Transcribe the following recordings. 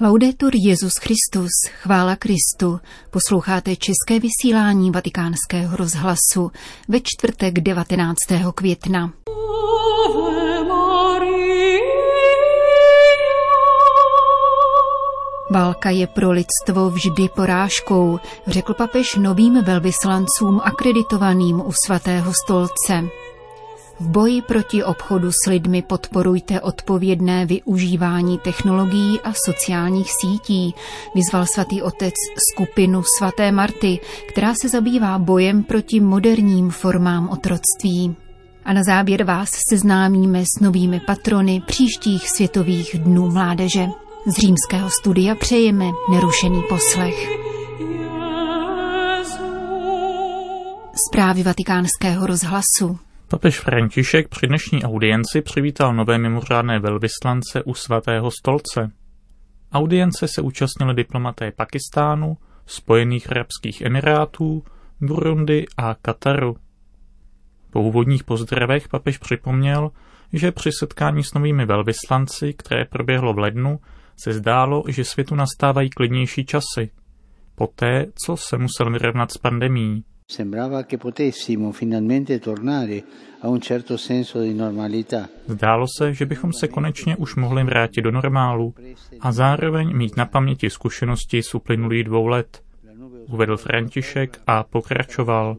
Laudetur Jezus Christus, chvála Kristu. Posloucháte české vysílání Vatikánského rozhlasu ve čtvrtek 19. května. Válka je pro lidstvo vždy porážkou, řekl papež novým velvyslancům akreditovaným u svatého stolce. V boji proti obchodu s lidmi podporujte odpovědné využívání technologií a sociálních sítí, vyzval svatý otec skupinu svaté Marty, která se zabývá bojem proti moderním formám otroctví. A na závěr vás seznámíme s novými patrony příštích světových dnů mládeže. Z římského studia přejeme nerušený poslech. Zprávy vatikánského rozhlasu. Papež František při dnešní audienci přivítal nové mimořádné velvyslance u svatého stolce. Audience se účastnili diplomaté Pakistánu, Spojených arabských emirátů, Burundi a Kataru. Po úvodních pozdravech papež připomněl, že při setkání s novými velvyslanci, které proběhlo v lednu, se zdálo, že světu nastávají klidnější časy, poté, co se musel vyrovnat s pandemí. Zdálo se, že bychom se konečně už mohli vrátit do normálu a zároveň mít na paměti zkušenosti z uplynulých dvou let. Uvedl František a pokračoval.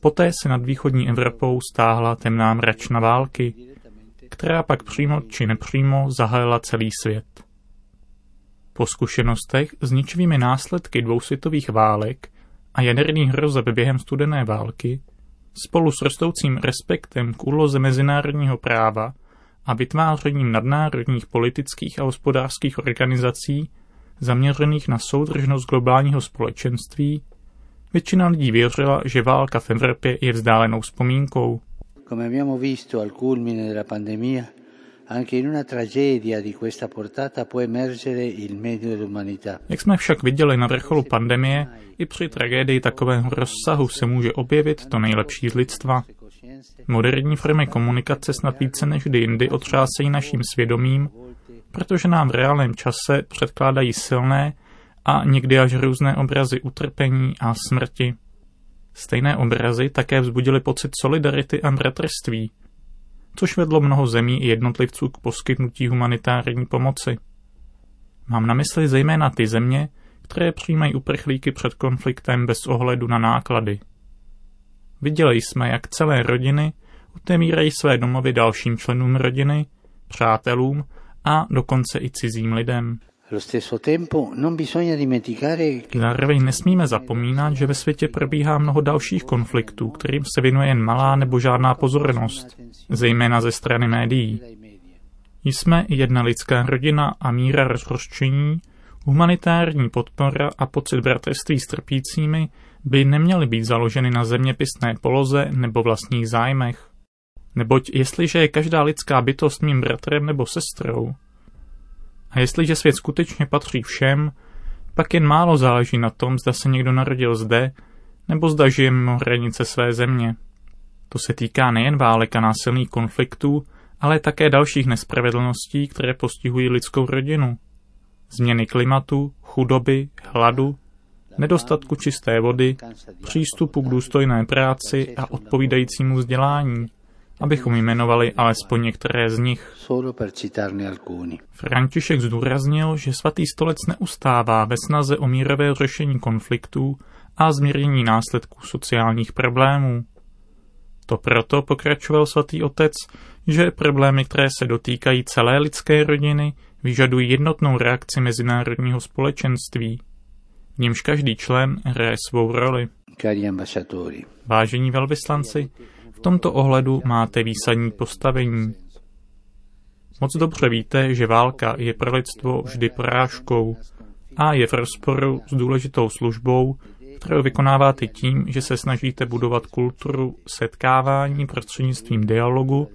Poté se nad východní Evropou stáhla temná mračna války, která pak přímo či nepřímo zahájila celý svět. Po zkušenostech s ničivými následky dvou světových válek a jaderných hrozeb během studené války, spolu s rostoucím respektem k úloze mezinárodního práva a vytvářením nadnárodních politických a hospodářských organizací zaměřených na soudržnost globálního společenství, většina lidí věřila, že válka v Evropě je vzdálenou vzpomínkou. Come abbiamo visto al culmine della pandemia, Jak jsme však viděli na vrcholu pandemie, i při tragédii takového rozsahu se může objevit to nejlepší z lidstva. Moderní formy komunikace snad více než kdy jindy otřásejí naším svědomím, protože nám v reálném čase předkládají silné a někdy až různé obrazy utrpení a smrti. Stejné obrazy také vzbudily pocit solidarity a bratrství, což vedlo mnoho zemí i jednotlivců k poskytnutí humanitární pomoci. Mám na mysli zejména ty země, které přijímají uprchlíky před konfliktem bez ohledu na náklady. Viděli jsme, jak celé rodiny otevírají své domovy dalším členům rodiny, přátelům a dokonce i cizím lidem. Zároveň nesmíme zapomínat, že ve světě probíhá mnoho dalších konfliktů, kterým se věnuje jen malá nebo žádná pozornost, zejména ze strany médií. Jsme jedna lidská rodina a míra rozhořčení, humanitární podpora a pocit bratrství s trpícími by neměly být založeny na zeměpisné poloze nebo vlastních zájmech. Neboť jestliže je každá lidská bytost mým bratrem nebo sestrou, a jestliže svět skutečně patří všem, pak jen málo záleží na tom, zda se někdo narodil zde, nebo zda žije mimo hranice své země. To se týká nejen válek a násilných konfliktů, ale také dalších nespravedlností, které postihují lidskou rodinu. Změny klimatu, chudoby, hladu, nedostatku čisté vody, přístupu k důstojné práci a odpovídajícímu vzdělání abychom jmenovali alespoň některé z nich. František zdůraznil, že svatý stolec neustává ve snaze o mírové řešení konfliktů a zmírnění následků sociálních problémů. To proto pokračoval svatý otec, že problémy, které se dotýkají celé lidské rodiny, vyžadují jednotnou reakci mezinárodního společenství. V němž každý člen hraje svou roli. Vážení velvyslanci, v tomto ohledu máte výsadní postavení. Moc dobře víte, že válka je pro lidstvo vždy porážkou a je v rozporu s důležitou službou, kterou vykonáváte tím, že se snažíte budovat kulturu setkávání prostřednictvím dialogu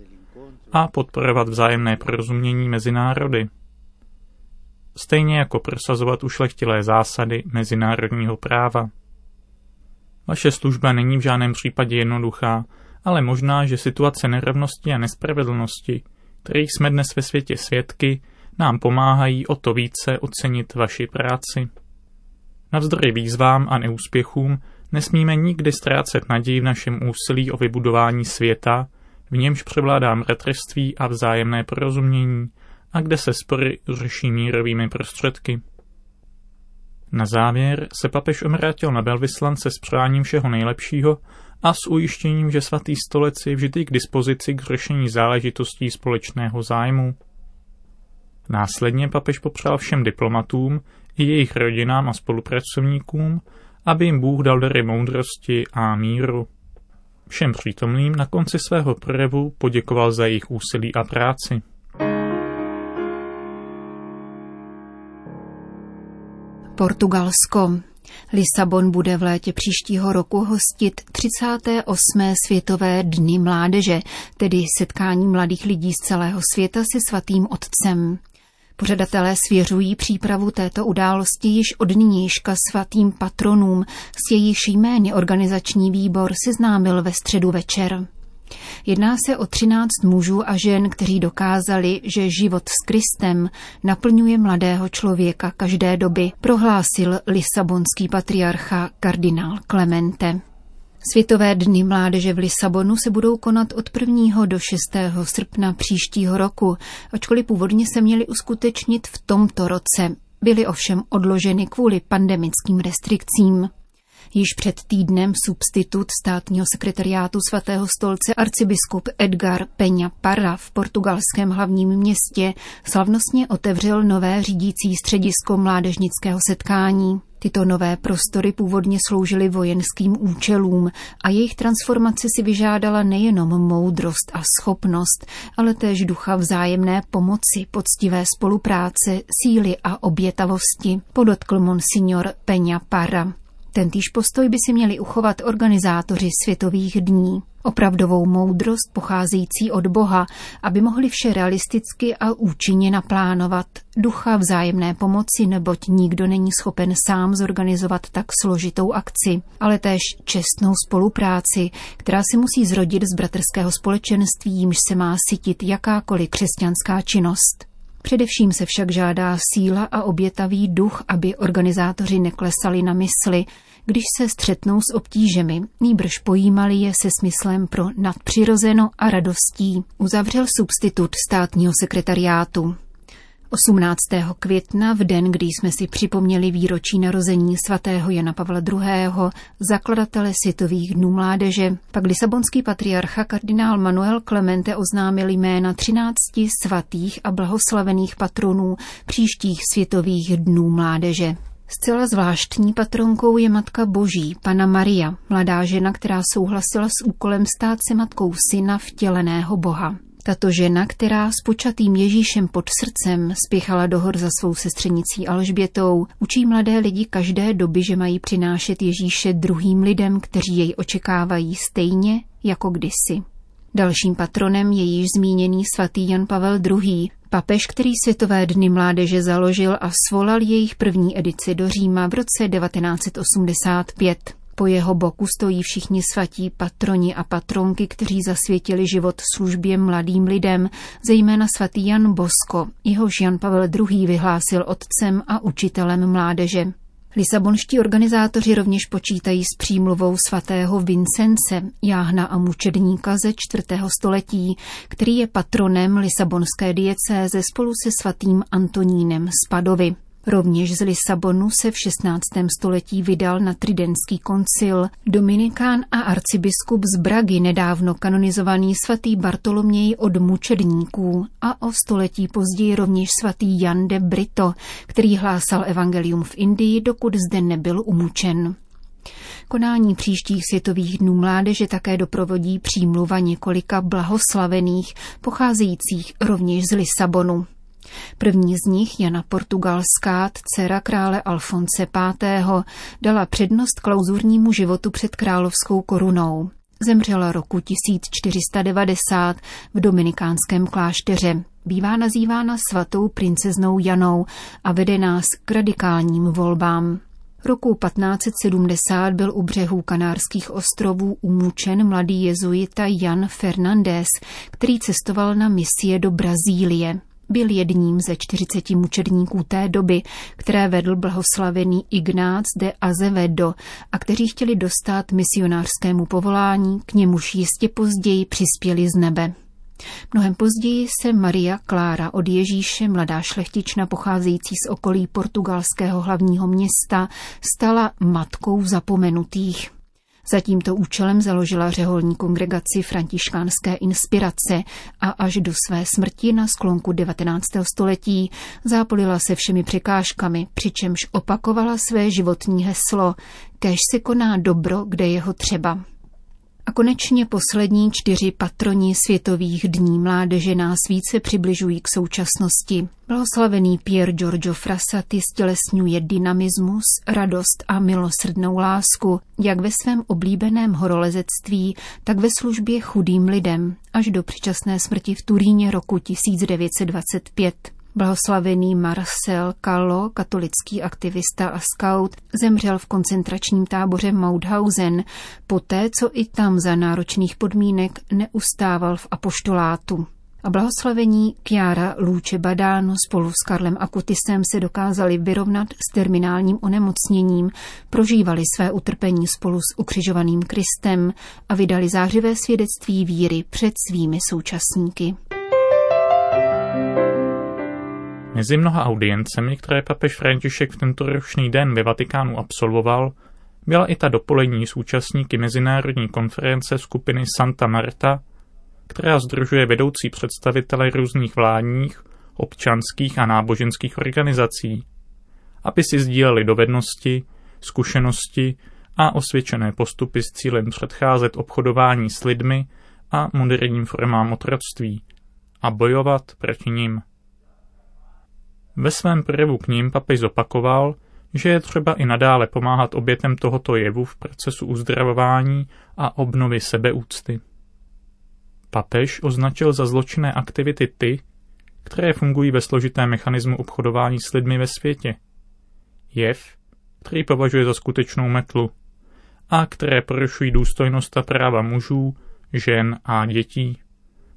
a podporovat vzájemné porozumění mezi národy. Stejně jako prosazovat ušlechtilé zásady mezinárodního práva. Vaše služba není v žádném případě jednoduchá ale možná, že situace nerovnosti a nespravedlnosti, kterých jsme dnes ve světě svědky, nám pomáhají o to více ocenit vaši práci. Navzdory výzvám a neúspěchům nesmíme nikdy ztrácet naději v našem úsilí o vybudování světa, v němž převládá mratrství a vzájemné porozumění a kde se spory řeší mírovými prostředky. Na závěr se papež omrátil na velvyslance s přáním všeho nejlepšího a s ujištěním, že svatý stolec je vždy k dispozici k řešení záležitostí společného zájmu. Následně papež popřál všem diplomatům i jejich rodinám a spolupracovníkům, aby jim Bůh dal dary moudrosti a míru. Všem přítomným na konci svého projevu poděkoval za jejich úsilí a práci. Portugalsko. Lisabon bude v létě příštího roku hostit 38. světové dny mládeže, tedy setkání mladých lidí z celého světa se svatým otcem. Pořadatelé svěřují přípravu této události již od nynějška svatým patronům, s jejichž jmény organizační výbor seznámil ve středu večer. Jedná se o třináct mužů a žen, kteří dokázali, že život s Kristem naplňuje mladého člověka každé doby, prohlásil lisabonský patriarcha kardinál Clemente. Světové dny mládeže v Lisabonu se budou konat od 1. do 6. srpna příštího roku, ačkoliv původně se měly uskutečnit v tomto roce. Byly ovšem odloženy kvůli pandemickým restrikcím. Již před týdnem substitut státního sekretariátu svatého stolce arcibiskup Edgar Peña Parra v portugalském hlavním městě slavnostně otevřel nové řídící středisko mládežnického setkání. Tyto nové prostory původně sloužily vojenským účelům a jejich transformace si vyžádala nejenom moudrost a schopnost, ale též ducha vzájemné pomoci, poctivé spolupráce, síly a obětavosti, podotkl monsignor Peña Parra. Tentýž postoj by si měli uchovat organizátoři světových dní. Opravdovou moudrost pocházející od Boha, aby mohli vše realisticky a účinně naplánovat. Ducha vzájemné pomoci, neboť nikdo není schopen sám zorganizovat tak složitou akci, ale též čestnou spolupráci, která si musí zrodit z bratrského společenství, jimž se má sytit jakákoliv křesťanská činnost. Především se však žádá síla a obětavý duch, aby organizátoři neklesali na mysli, když se střetnou s obtížemi, nýbrž pojímali je se smyslem pro nadpřirozeno a radostí, uzavřel substitut státního sekretariátu. 18. května, v den, kdy jsme si připomněli výročí narození svatého Jana Pavla II., zakladatele Světových dnů mládeže, pak lisabonský patriarcha kardinál Manuel Clemente oznámil jména 13 svatých a blahoslavených patronů příštích Světových dnů mládeže. Zcela zvláštní patronkou je Matka Boží, Pana Maria, mladá žena, která souhlasila s úkolem stát se matkou syna vtěleného Boha. Tato žena, která s počatým Ježíšem pod srdcem spěchala do hor za svou sestřenicí Alžbětou, učí mladé lidi každé doby, že mají přinášet Ježíše druhým lidem, kteří jej očekávají stejně jako kdysi. Dalším patronem je již zmíněný svatý Jan Pavel II., papež, který Světové dny mládeže založil a svolal jejich první edici do Říma v roce 1985. Po jeho boku stojí všichni svatí patroni a patronky, kteří zasvětili život službě mladým lidem, zejména svatý Jan Bosko, jehož Jan Pavel II. vyhlásil otcem a učitelem mládeže. Lisabonští organizátoři rovněž počítají s přímluvou svatého Vincence, jáhna a mučedníka ze čtvrtého století, který je patronem Lisabonské diecéze spolu se svatým Antonínem z Padovy. Rovněž z Lisabonu se v 16. století vydal na Tridentský koncil Dominikán a arcibiskup z Bragy nedávno kanonizovaný svatý Bartoloměj od mučedníků a o století později rovněž svatý Jan de Brito, který hlásal evangelium v Indii, dokud zde nebyl umučen. Konání příštích světových dnů mládeže také doprovodí přímluva několika blahoslavených, pocházejících rovněž z Lisabonu. První z nich, Jana Portugalská, dcera krále Alfonse V., dala přednost klauzurnímu životu před královskou korunou. Zemřela roku 1490 v dominikánském klášteře. Bývá nazývána svatou princeznou Janou a vede nás k radikálním volbám. Roku 1570 byl u břehů Kanárských ostrovů umučen mladý jezuita Jan Fernandez, který cestoval na misie do Brazílie. Byl jedním ze 40 mučedníků té doby, které vedl blahoslavený Ignác de Azevedo a kteří chtěli dostat misionářskému povolání, k němuž jistě později přispěli z nebe. Mnohem později se Maria Klára od Ježíše, mladá šlechtična pocházející z okolí portugalského hlavního města, stala matkou zapomenutých. Za tímto účelem založila řeholní kongregaci františkánské inspirace a až do své smrti na sklonku 19. století zápolila se všemi překážkami, přičemž opakovala své životní heslo, kež se koná dobro, kde jeho třeba. A konečně poslední čtyři patroni Světových dní mládeže nás více přibližují k současnosti. Blahoslavený Pier Giorgio Frassati stělesňuje dynamismus, radost a milosrdnou lásku, jak ve svém oblíbeném horolezectví, tak ve službě chudým lidem, až do předčasné smrti v Turíně roku 1925. Blahoslavený Marcel Callo, katolický aktivista a scout, zemřel v koncentračním táboře Mauthausen, poté, co i tam za náročných podmínek neustával v apoštolátu. A blahoslavení Chiara Luce Badano spolu s Karlem Akutisem se dokázali vyrovnat s terminálním onemocněním, prožívali své utrpení spolu s ukřižovaným Kristem a vydali zářivé svědectví víry před svými současníky. Mezi mnoha audiencemi, které papež František v tento ročný den ve Vatikánu absolvoval, byla i ta dopolední s účastníky Mezinárodní konference skupiny Santa Marta, která združuje vedoucí představitele různých vládních, občanských a náboženských organizací, aby si sdíleli dovednosti, zkušenosti a osvědčené postupy s cílem předcházet obchodování s lidmi a moderním formám otroctví a bojovat proti nim. Ve svém projevu k ním papež zopakoval, že je třeba i nadále pomáhat obětem tohoto jevu v procesu uzdravování a obnovy sebeúcty. Papež označil za zločinné aktivity ty, které fungují ve složitém mechanismu obchodování s lidmi ve světě. Jev, který považuje za skutečnou metlu a které porušují důstojnost a práva mužů, žen a dětí,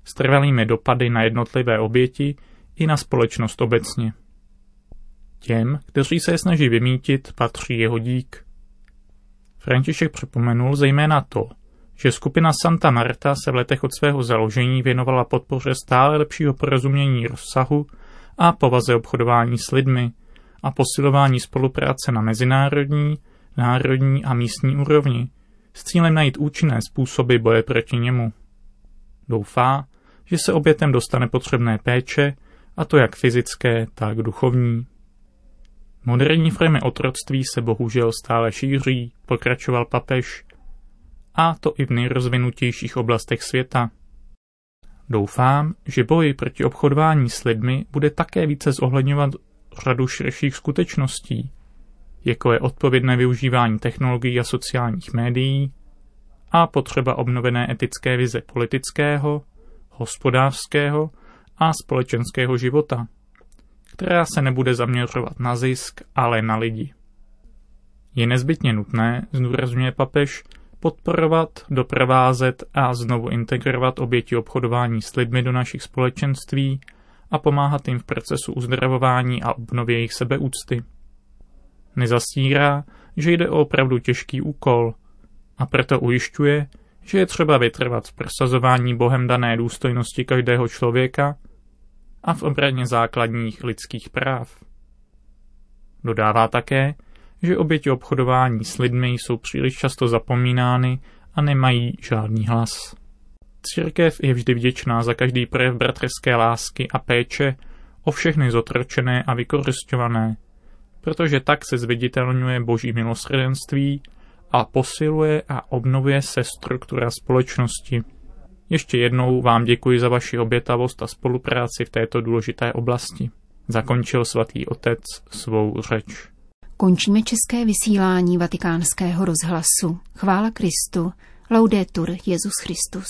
s trvalými dopady na jednotlivé oběti i na společnost obecně. Těm, kteří se je snaží vymítit, patří jeho dík. František připomenul zejména to, že skupina Santa Marta se v letech od svého založení věnovala podpoře stále lepšího porozumění rozsahu a povaze obchodování s lidmi a posilování spolupráce na mezinárodní, národní a místní úrovni s cílem najít účinné způsoby boje proti němu. Doufá, že se obětem dostane potřebné péče, a to jak fyzické, tak duchovní. Moderní formy otroctví se bohužel stále šíří, pokračoval papež, a to i v nejrozvinutějších oblastech světa. Doufám, že boj proti obchodování s lidmi bude také více zohledňovat řadu širších skutečností, jako je odpovědné využívání technologií a sociálních médií a potřeba obnovené etické vize politického, hospodářského a společenského života která se nebude zaměřovat na zisk, ale na lidi. Je nezbytně nutné, zdůrazňuje papež, podporovat, doprovázet a znovu integrovat oběti obchodování s lidmi do našich společenství a pomáhat jim v procesu uzdravování a obnovy jejich sebeúcty. Nezastírá, že jde o opravdu těžký úkol a proto ujišťuje, že je třeba vytrvat v prosazování Bohem dané důstojnosti každého člověka a v obraně základních lidských práv. Dodává také, že oběti obchodování s lidmi jsou příliš často zapomínány a nemají žádný hlas. Církev je vždy vděčná za každý projev bratrské lásky a péče o všechny zotročené a vykořišťované, protože tak se zviditelňuje boží milosrdenství a posiluje a obnovuje se struktura společnosti. Ještě jednou vám děkuji za vaši obětavost a spolupráci v této důležité oblasti. Zakončil svatý otec svou řeč. Končíme české vysílání vatikánského rozhlasu. Chvála Kristu. Laudetur Jezus Christus.